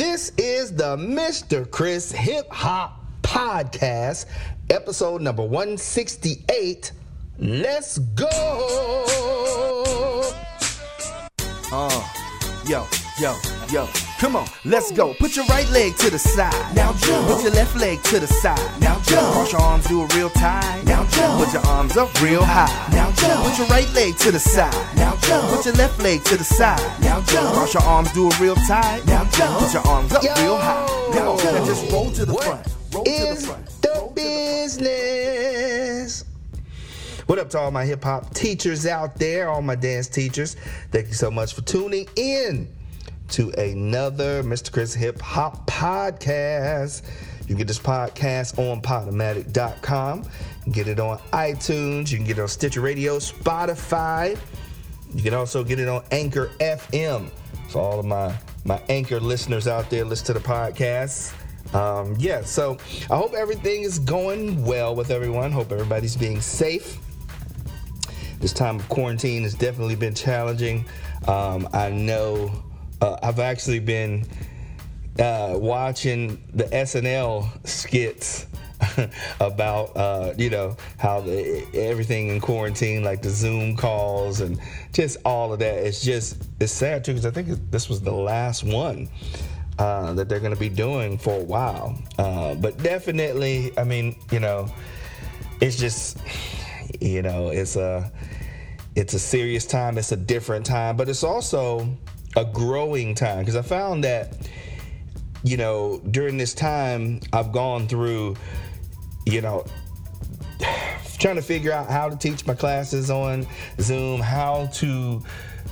This is the Mr. Chris Hip Hop Podcast, episode number 168. Let's go! Uh, yo, yo, yo. Come on, let's go. Put your right leg to the side. Now jump. Put your left leg to the side. Now jump. Cross your arms, do it real tight. Now jump. Put your arms up real high. Now jump. Put your right leg to the side. Now jump. Put your left leg to the side. Now jump. Cross your arms, do it real tight. Now jump. Put your arms up Yo. real high. Come on, now just roll to the What front. Roll to the front. the business? What up to all my hip hop teachers out there, all my dance teachers? Thank you so much for tuning in to another Mr. Chris Hip Hop Podcast. You get this podcast on Podomatic.com. Get it on iTunes. You can get it on Stitcher Radio, Spotify. You can also get it on Anchor FM. For all of my my Anchor listeners out there, listen to the podcast. Um, yeah, so I hope everything is going well with everyone. Hope everybody's being safe. This time of quarantine has definitely been challenging. Um, I know uh, I've actually been uh, watching the SNL skits about uh, you know how the, everything in quarantine, like the Zoom calls and just all of that. It's just it's sad too because I think this was the last one uh, that they're going to be doing for a while. Uh, but definitely, I mean, you know, it's just you know it's a it's a serious time. It's a different time, but it's also a growing time because I found that you know, during this time, I've gone through, you know, trying to figure out how to teach my classes on Zoom, how to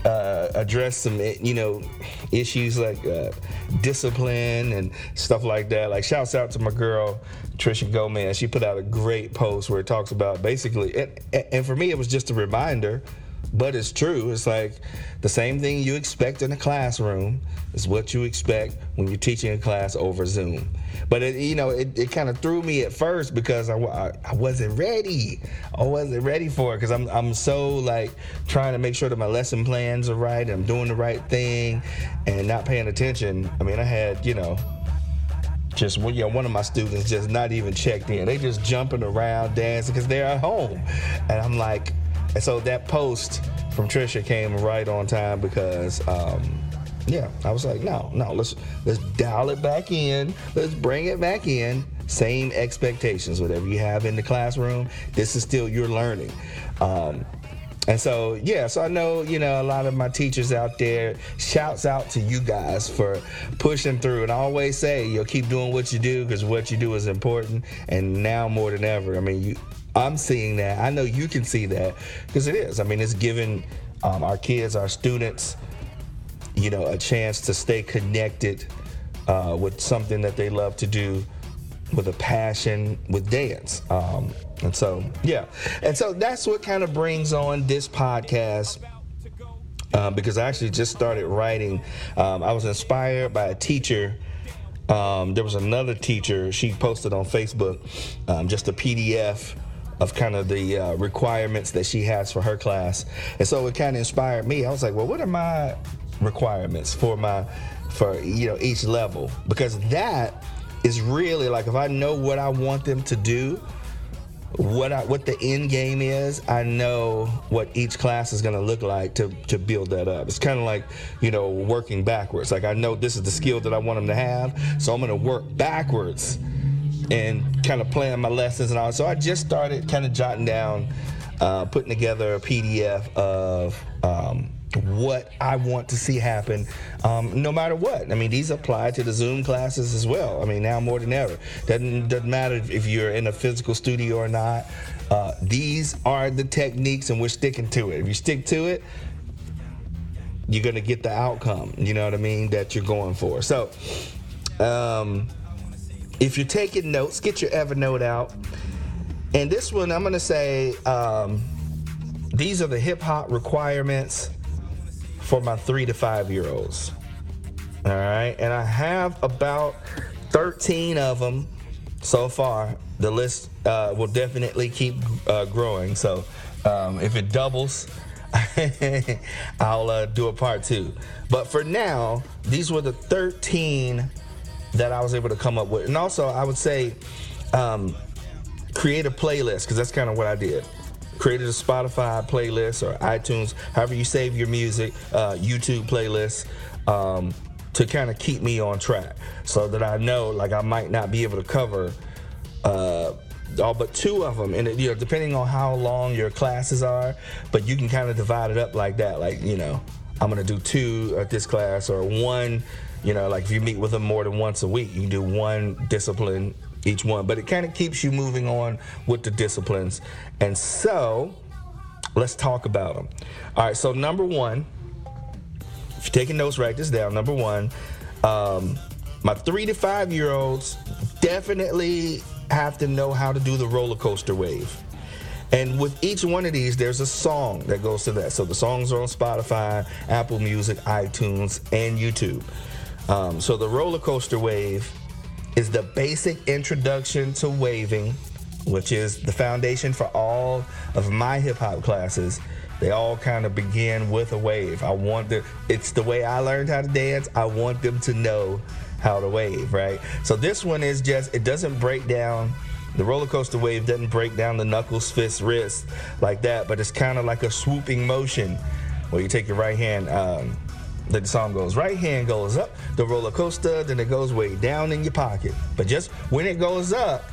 uh, address some, you know, issues like uh, discipline and stuff like that. Like, shouts out to my girl, Trisha Gomez. She put out a great post where it talks about basically, and, and for me, it was just a reminder but it's true. It's like the same thing you expect in a classroom is what you expect when you're teaching a class over Zoom. But it, you know, it, it kind of threw me at first because I, I, I wasn't ready. I wasn't ready for it because I'm I'm so like trying to make sure that my lesson plans are right I'm doing the right thing and not paying attention. I mean, I had you know just you one of my students just not even checked in. They just jumping around, dancing because they're at home, and I'm like, and so that post from Trisha came right on time because, um, yeah, I was like, no, no, let's let's dial it back in, let's bring it back in. Same expectations, whatever you have in the classroom, this is still your learning. Um, and so, yeah, so I know, you know, a lot of my teachers out there, shouts out to you guys for pushing through. And I always say, you'll keep doing what you do because what you do is important. And now more than ever, I mean, you, I'm seeing that. I know you can see that because it is. I mean, it's giving um, our kids, our students, you know, a chance to stay connected uh, with something that they love to do with a passion with dance. Um, and so, yeah. And so that's what kind of brings on this podcast. Um, because I actually just started writing. Um, I was inspired by a teacher. Um, there was another teacher, she posted on Facebook um, just a PDF of kind of the uh, requirements that she has for her class. And so it kind of inspired me. I was like, well, what are my requirements for my, for, you know, each level? Because that is really like if I know what I want them to do, what I, what the end game is, I know what each class is going to look like to to build that up. It's kind of like you know working backwards. Like I know this is the skill that I want them to have, so I'm going to work backwards and kind of plan my lessons and all. So I just started kind of jotting down, uh, putting together a PDF of. Um, what I want to see happen, um, no matter what. I mean, these apply to the Zoom classes as well. I mean, now more than ever. Doesn't doesn't matter if you're in a physical studio or not. Uh, these are the techniques, and we're sticking to it. If you stick to it, you're gonna get the outcome. You know what I mean? That you're going for. So, um, if you're taking notes, get your Evernote out. And this one, I'm gonna say, um, these are the hip hop requirements for my three to five year olds. All right. And I have about 13 of them so far. The list uh, will definitely keep uh, growing. So um, if it doubles, I'll uh, do a part two. But for now, these were the 13 that I was able to come up with. And also, I would say um, create a playlist because that's kind of what I did. Created a Spotify playlist or iTunes, however you save your music, uh, YouTube playlist. Um, to kind of keep me on track so that I know like I might not be able to cover uh, all but two of them and it, you know depending on how long your classes are but you can kind of divide it up like that like you know I'm gonna do two at this class or one you know like if you meet with them more than once a week you do one discipline each one but it kind of keeps you moving on with the disciplines and so let's talk about them all right so number one if you're taking notes, write this down. Number one, um, my three to five year olds definitely have to know how to do the roller coaster wave. And with each one of these, there's a song that goes to that. So the songs are on Spotify, Apple Music, iTunes, and YouTube. Um, so the roller coaster wave is the basic introduction to waving, which is the foundation for all of my hip hop classes. They all kind of begin with a wave. I want it's the way I learned how to dance. I want them to know how to wave, right? So this one is just it doesn't break down the roller coaster wave doesn't break down the knuckles, fists, wrists like that, but it's kind of like a swooping motion where you take your right hand. Um, the song goes right hand goes up the roller coaster, then it goes way down in your pocket. But just when it goes up,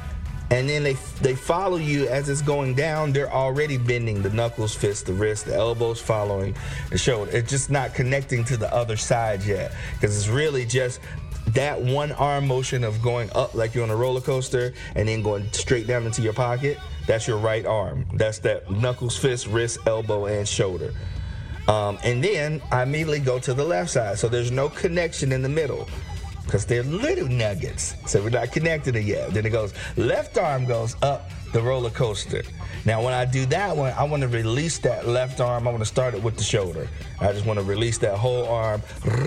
and then they they follow you as it's going down. They're already bending the knuckles, fists, the wrist, the elbows following the shoulder. It's just not connecting to the other side yet because it's really just that one arm motion of going up like you're on a roller coaster and then going straight down into your pocket. That's your right arm. That's that knuckles, fist, wrist, elbow, and shoulder. Um, and then I immediately go to the left side. So there's no connection in the middle because they're little nuggets. So we're not connected yet. Then it goes, left arm goes up the roller coaster. Now, when I do that one, I want to release that left arm. I want to start it with the shoulder. I just want to release that whole arm.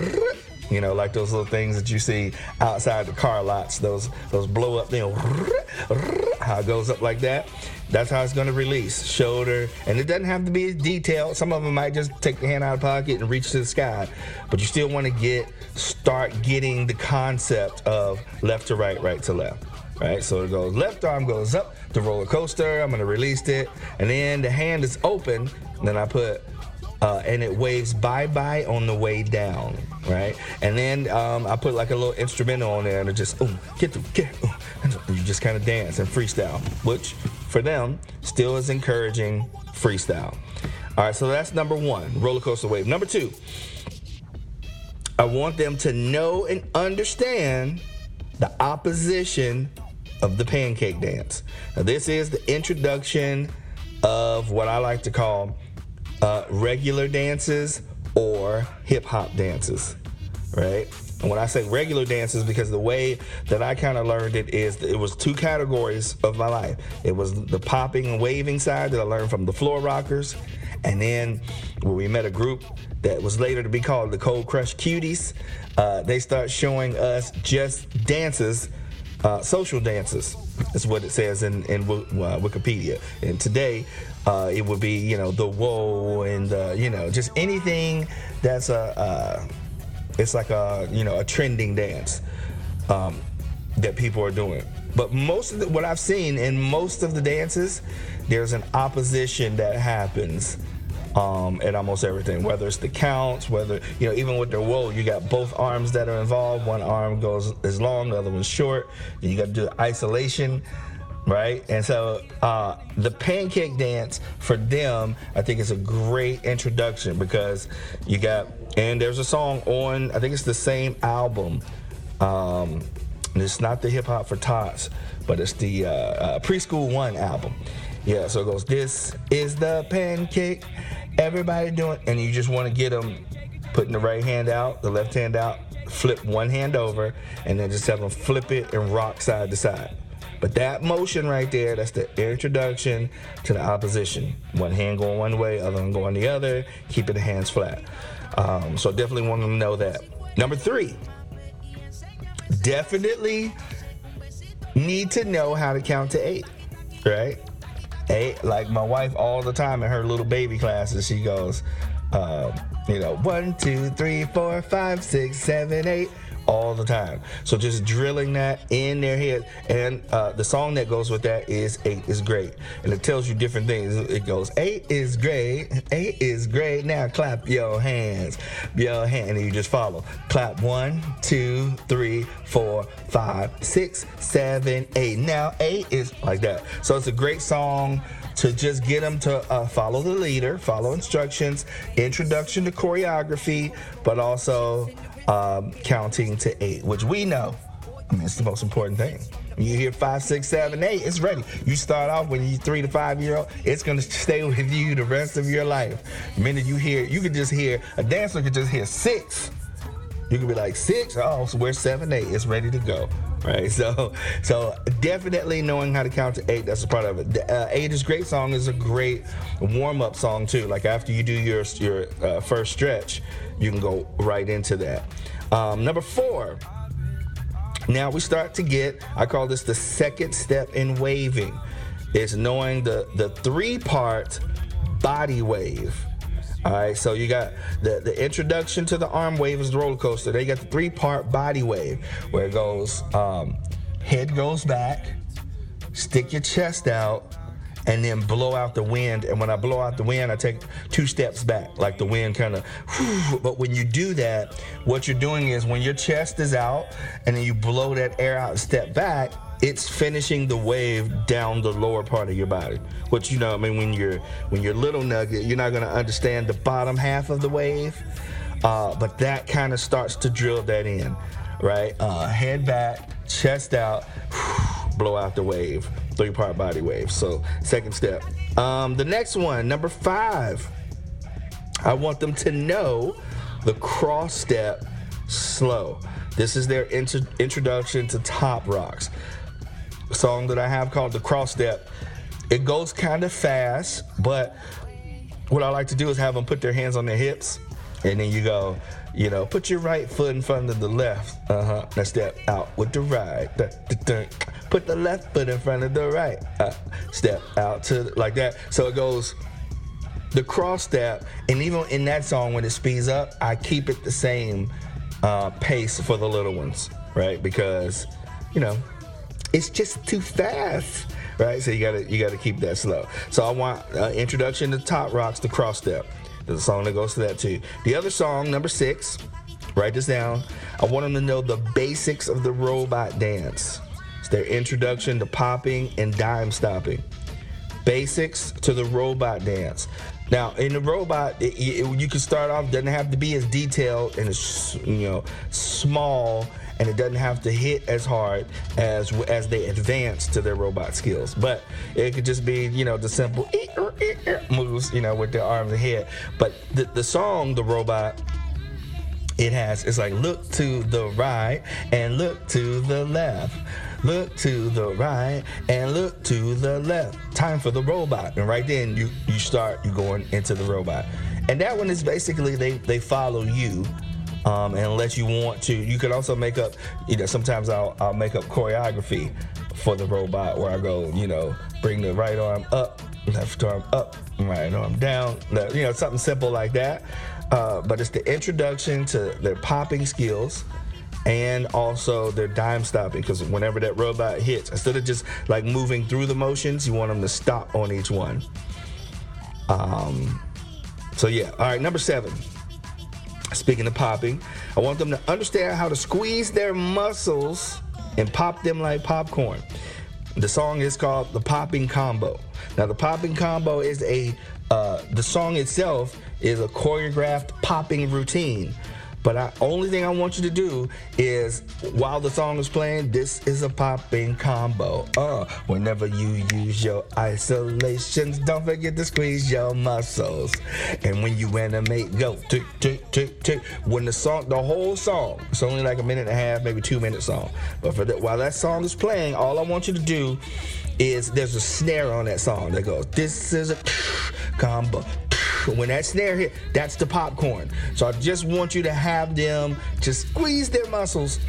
You know, like those little things that you see outside the car lots, those those blow up things. How it goes up like that. That's how it's going to release. Shoulder, and it doesn't have to be detailed. Some of them might just take the hand out of pocket and reach to the sky, but you still want to get start getting the concept of left to right, right to left. Right, so it goes left arm goes up the roller coaster. I'm gonna release it, and then the hand is open. then I put uh, and it waves bye bye on the way down, right? And then um, I put like a little instrumental on there and it just, ooh, get the, get, ooh, and you just kind of dance and freestyle, which for them still is encouraging freestyle. All right, so that's number one, roller coaster wave. Number two, I want them to know and understand the opposition of the pancake dance. Now, this is the introduction of what I like to call uh, regular dances or hip hop dances, right? And when I say regular dances, because the way that I kind of learned it is it was two categories of my life. It was the popping and waving side that I learned from the floor rockers, and then when we met a group that was later to be called the Cold Crush Cuties, uh, they start showing us just dances, uh, social dances. That's what it says in, in uh, Wikipedia. And today, uh, it would be, you know, the whoa and, uh, you know, just anything that's a, uh, it's like a, you know, a trending dance um, that people are doing. But most of the, what I've seen in most of the dances, there's an opposition that happens um, at almost everything, whether it's the counts, whether, you know, even with the whoa, you got both arms that are involved. One arm goes is long, the other one's short. You got to do isolation right? And so uh, the pancake dance for them, I think, is a great introduction because you got, and there's a song on, I think it's the same album. Um, it's not the hip hop for tots, but it's the uh, uh, preschool one album. Yeah, so it goes, This is the pancake, everybody doing, and you just want to get them putting the right hand out, the left hand out, flip one hand over, and then just have them flip it and rock side to side. But that motion right there, that's the introduction to the opposition. One hand going one way, other one going the other, keeping the hands flat. Um, so definitely want them to know that. Number three, definitely need to know how to count to eight, right? eight. Like my wife all the time in her little baby classes, she goes, uh, you know, one, two, three, four, five, six, seven, eight all the time. So just drilling that in their head. And uh, the song that goes with that is Eight is Great. And it tells you different things. It goes, Eight is great. Eight is great. Now clap your hands. Your hand. And you just follow. Clap one, two, three, four, five, six, seven, eight. Now eight is like that. So it's a great song to just get them to uh, follow the leader, follow instructions, introduction to choreography, but also um, counting to eight, which we know. I mean, it's the most important thing. When you hear five, six, seven, eight, it's ready. You start off when you're three to five year old, it's gonna stay with you the rest of your life. The minute you hear, you could just hear a dancer could just hear six. You could be like six, oh, so we're seven, eight, it's ready to go. Right, so so definitely knowing how to count to eight, that's a part of it. Uh, eight is great song is a great warm up song too. Like after you do your your uh, first stretch, you can go right into that. Um, number four. Now we start to get, I call this the second step in waving. It's knowing the, the three part body wave. All right, so you got the, the introduction to the arm wave is the roller coaster. They got the three part body wave where it goes um, head goes back, stick your chest out, and then blow out the wind. And when I blow out the wind, I take two steps back, like the wind kind of. But when you do that, what you're doing is when your chest is out and then you blow that air out and step back, it's finishing the wave down the lower part of your body. Which you know, I mean, when you're when you're little nugget, you're not gonna understand the bottom half of the wave, uh, but that kind of starts to drill that in, right? Uh, head back, chest out, blow out the wave, three part body wave. So second step. Um, the next one, number five, I want them to know the cross step slow. This is their intro- introduction to top rocks song that I have called The Cross Step. It goes kind of fast, but what I like to do is have them put their hands on their hips, and then you go, you know, put your right foot in front of the left. Uh huh. Now step out with the right. Put the left foot in front of the right. Uh, step out to like that. So it goes the cross step, and even in that song when it speeds up, I keep it the same uh, pace for the little ones, right? Because you know it's just too fast right? So you gotta you gotta keep that slow. So i want uh, introduction to top rocks the cross step. There's a song that goes to that too. The other song number six write this down. I want them to know the basics of the robot dance. It's their introduction to popping and dime stopping. Basics to the robot dance. Now, in the robot, it, it, you can start off doesn't have to be as detailed and as you know small and it doesn't have to hit as hard as as they advance to their robot skills. But it could just be you know the simple eh, eh, eh, moves you know with their arms and head. But the the song, the robot. It has, it's like look to the right and look to the left. Look to the right and look to the left. Time for the robot. And right then you, you start, you going into the robot. And that one is basically they, they follow you um, and unless you want to, you can also make up. You know, sometimes I'll I'll make up choreography for the robot where I go, you know, bring the right arm up, left arm up, right arm down. You know, something simple like that. Uh, but it's the introduction to their popping skills and also their dime stopping because whenever that robot hits, instead of just like moving through the motions, you want them to stop on each one. Um, so yeah, all right, number seven. Speaking of popping, I want them to understand how to squeeze their muscles and pop them like popcorn. The song is called The Popping Combo. Now, the Popping Combo is a, uh, the song itself is a choreographed popping routine but I only thing I want you to do is while the song is playing, this is a popping combo. Uh, whenever you use your isolations, don't forget to squeeze your muscles. And when you animate, go tick tick tick tick. When the song, the whole song, it's only like a minute and a half, maybe two minute song. But for that, while that song is playing, all I want you to do is there's a snare on that song that goes, this is a combo when that snare hit, that's the popcorn. So I just want you to have them just squeeze their muscles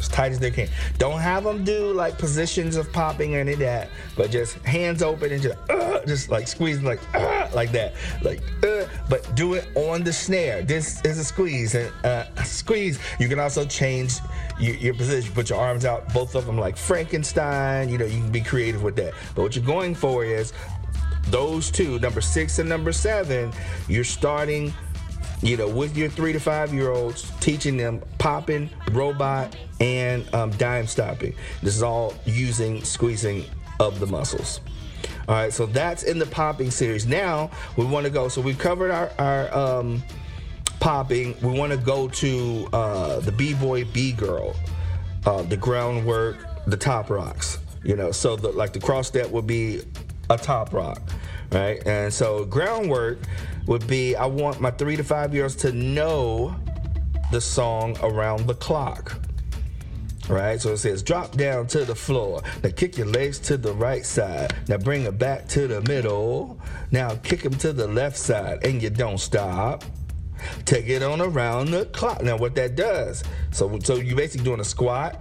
as tight as they can. Don't have them do like positions of popping or any of that, but just hands open and just uh, just like squeezing like uh, like that, like. Uh, but do it on the snare. This is a squeeze and uh, squeeze. You can also change your, your position. Put your arms out, both of them like Frankenstein. You know, you can be creative with that. But what you're going for is those two, number six and number seven. You're starting you know, with your three to five year olds, teaching them popping, robot, and um, dime stopping. This is all using squeezing of the muscles. All right, so that's in the popping series. Now we want to go. So we've covered our, our um, popping. We want to go to uh, the b boy, b girl, uh, the groundwork, the top rocks. You know, so the, like the cross step would be a top rock, right? And so groundwork would be I want my three to five year olds to know the song around the clock. Right, so it says drop down to the floor. Now kick your legs to the right side. Now bring it back to the middle. Now kick them to the left side, and you don't stop. Take it on around the clock. Now what that does? So so you're basically doing a squat,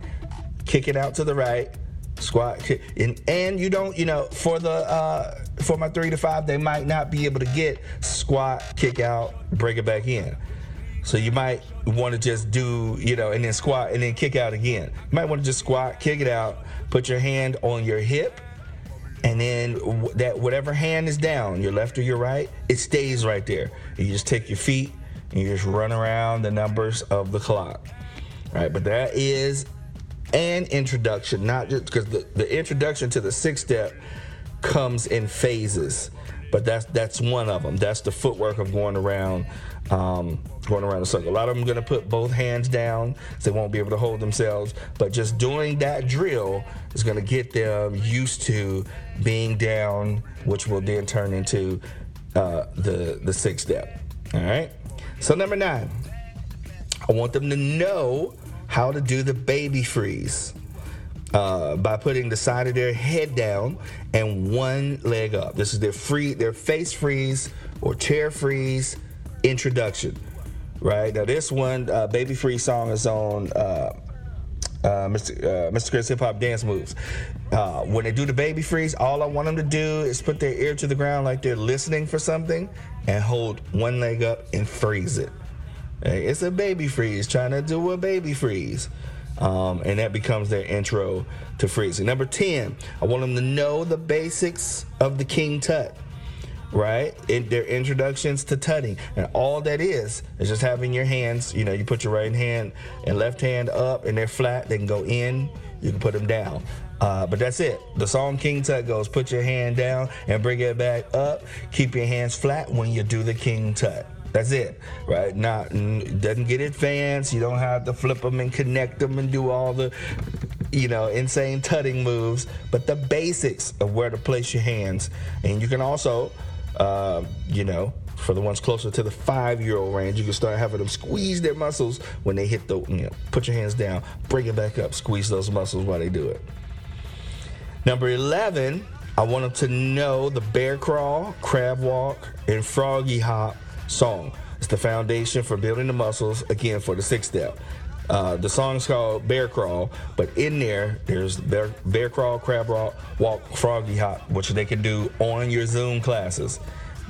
kick it out to the right, squat, kick, and and you don't you know for the uh, for my three to five, they might not be able to get squat, kick out, break it back in. So you might want to just do, you know, and then squat and then kick out again. You might want to just squat, kick it out, put your hand on your hip, and then that whatever hand is down, your left or your right, it stays right there. You just take your feet and you just run around the numbers of the clock. All right, but that is an introduction, not just because the, the introduction to the six step comes in phases, but that's that's one of them. That's the footwork of going around, um, going around the circle. A lot of them are to put both hands down, so they won't be able to hold themselves. But just doing that drill is to get them used to being down, which will then turn into uh, the the six step. All right. So number nine, I want them to know how to do the baby freeze uh, by putting the side of their head down and one leg up. This is their free, their face freeze or chair freeze introduction. Right now, this one, uh, "Baby Freeze" song is on uh, uh Mr. Uh, Mr. Chris Hip Hop Dance Moves. Uh, when they do the baby freeze, all I want them to do is put their ear to the ground like they're listening for something and hold one leg up and freeze it. It's a baby freeze, trying to do a baby freeze. Um, and that becomes their intro to freezing. Number 10, I want them to know the basics of the King Tut, right? Their introductions to tutting. And all that is, is just having your hands, you know, you put your right hand and left hand up and they're flat, they can go in, you can put them down. Uh, but that's it. The song King Tut goes, put your hand down and bring it back up. Keep your hands flat when you do the King Tut. That's it, right? Not doesn't get advanced. You don't have to flip them and connect them and do all the, you know, insane tutting moves. But the basics of where to place your hands, and you can also, uh, you know, for the ones closer to the five-year-old range, you can start having them squeeze their muscles when they hit the, you know, put your hands down, bring it back up, squeeze those muscles while they do it. Number eleven, I want them to know the bear crawl, crab walk, and froggy hop song. It's the foundation for building the muscles, again, for the six step. Uh, the song's called Bear Crawl, but in there, there's bear, bear Crawl, Crab Walk, Walk, Froggy Hop, which they can do on your Zoom classes.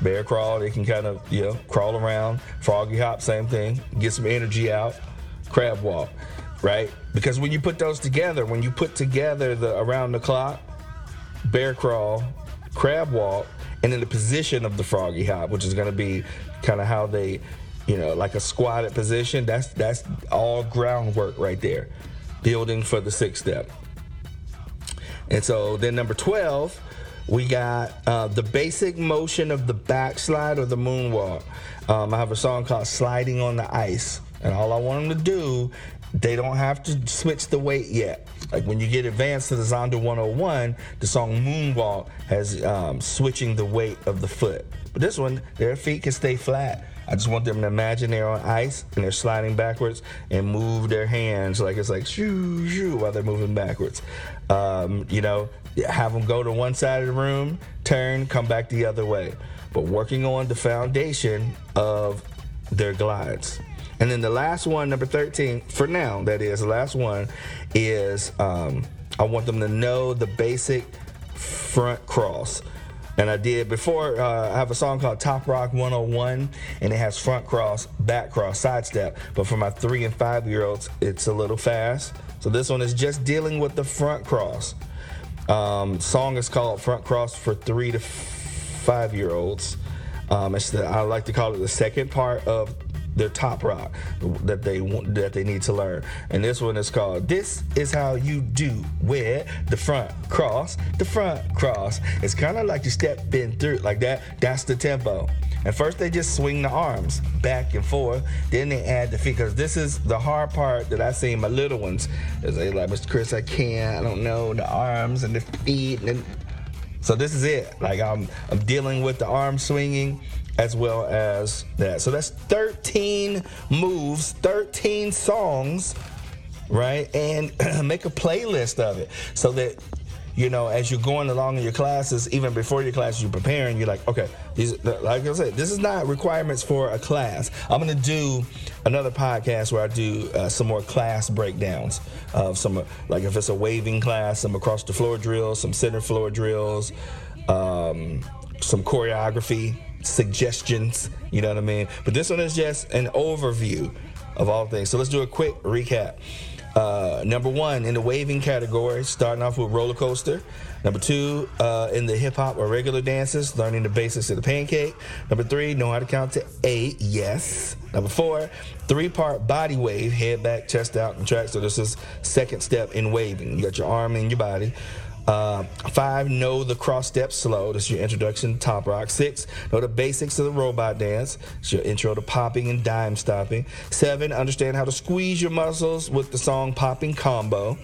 Bear Crawl, they can kind of, you know, crawl around. Froggy Hop, same thing, get some energy out. Crab Walk, right? Because when you put those together, when you put together the around the clock, Bear Crawl, Crab Walk, and then the position of the Froggy Hop, which is going to be kind of how they, you know, like a squatted position. That's that's all groundwork right there, building for the sixth step. And so then number twelve, we got uh, the basic motion of the backslide or the moonwalk. Um, I have a song called "Sliding on the Ice," and all I want them to do they don't have to switch the weight yet. Like when you get advanced to the Zonda 101, the song Moonwalk has um, switching the weight of the foot. But this one, their feet can stay flat. I just want them to imagine they're on ice and they're sliding backwards and move their hands like it's like shoo shoo while they're moving backwards. Um, you know, have them go to one side of the room, turn, come back the other way. But working on the foundation of their glides. And then the last one, number 13, for now, that is, the last one is um, I want them to know the basic front cross. And I did before, uh, I have a song called Top Rock 101, and it has front cross, back cross, side step. But for my three and five year olds, it's a little fast. So this one is just dealing with the front cross. Um, song is called Front Cross for three to five year olds. Um, it's the, I like to call it the second part of their top rock that they want that they need to learn. And this one is called "This Is How You Do Where the Front Cross." The front cross. It's kind of like you stepping through like that. That's the tempo. And first they just swing the arms back and forth. Then they add the feet because this is the hard part that I see in my little ones. Is they like Mr. Chris, I can't. I don't know the arms and the feet and. So this is it. Like I'm, I'm dealing with the arm swinging as well as that. So that's 13 moves, 13 songs, right? And make a playlist of it so that you know, as you're going along in your classes, even before your classes, you're preparing. You're like, okay, these, like I said, this is not requirements for a class. I'm gonna do another podcast where I do uh, some more class breakdowns of some, like if it's a waving class, some across the floor drills, some center floor drills, um, some choreography suggestions. You know what I mean? But this one is just an overview of all things. So let's do a quick recap. Uh, number one in the waving category, starting off with roller coaster. Number two, uh, in the hip hop or regular dances, learning the basics of the pancake. Number three, know how to count to eight. Yes. Number four, three part body wave, head back, chest out, and track. So this is second step in waving. You got your arm in your body. Uh, five, know the cross step slow. That's your introduction to top rock. Six, know the basics of the robot dance. It's your intro to popping and dime stopping. Seven, understand how to squeeze your muscles with the song popping combo.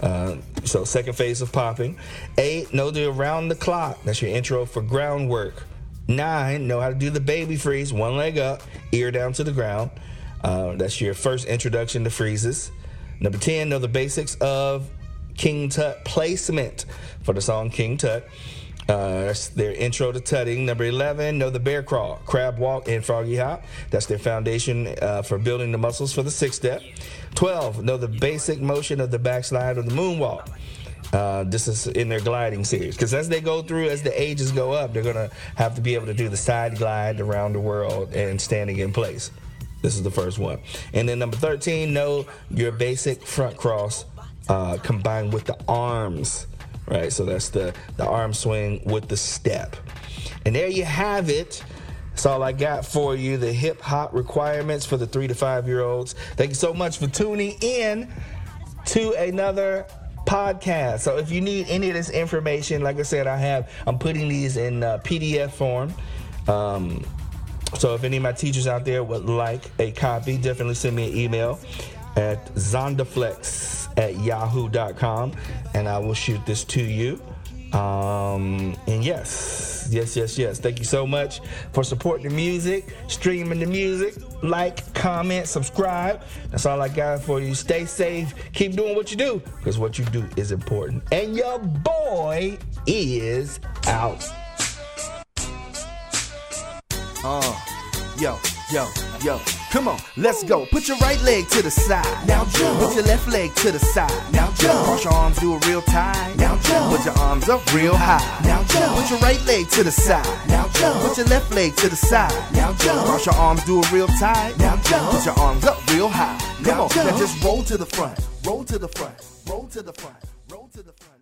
Uh, so second phase of popping. Eight, know the around the clock. That's your intro for groundwork. Nine, know how to do the baby freeze, one leg up, ear down to the ground. Uh, that's your first introduction to freezes. Number 10, know the basics of King Tut placement for the song King Tut. Uh, that's their intro to tutting. Number 11, know the bear crawl, crab walk, and froggy hop. That's their foundation uh, for building the muscles for the six step. 12, know the basic motion of the backslide or the moonwalk. Uh, this is in their gliding series because as they go through, as the ages go up, they're gonna have to be able to do the side glide around the world and standing in place. This is the first one. And then number 13, know your basic front cross uh, combined with the arms, right? So that's the, the arm swing with the step. And there you have it. That's all I got for you. The hip hop requirements for the three to five year olds. Thank you so much for tuning in to another podcast. So if you need any of this information, like I said, I have I'm putting these in uh, PDF form. Um, so if any of my teachers out there would like a copy, definitely send me an email at zondaflex at yahoo.com and I will shoot this to you. Um, and yes, yes, yes, yes. Thank you so much for supporting the music, streaming the music. Like, comment, subscribe. That's all I got for you. Stay safe. Keep doing what you do because what you do is important. And your boy is out. Uh, yo, yo, yo. Come on, let's go. Put your right leg to the side. Now jump. Put your left leg to the side. Now jump. Cross your arms, do a real tight. Now jump. Put your arms up real high. Now jump. Put your right leg to the side. Now jump. Put your left leg to the side. Now jump. Cross your arms, do a real tight. Now jump. Put your arms up real high. Come on, now just roll to the front. roll to the front. Roll to the front. Roll to the front.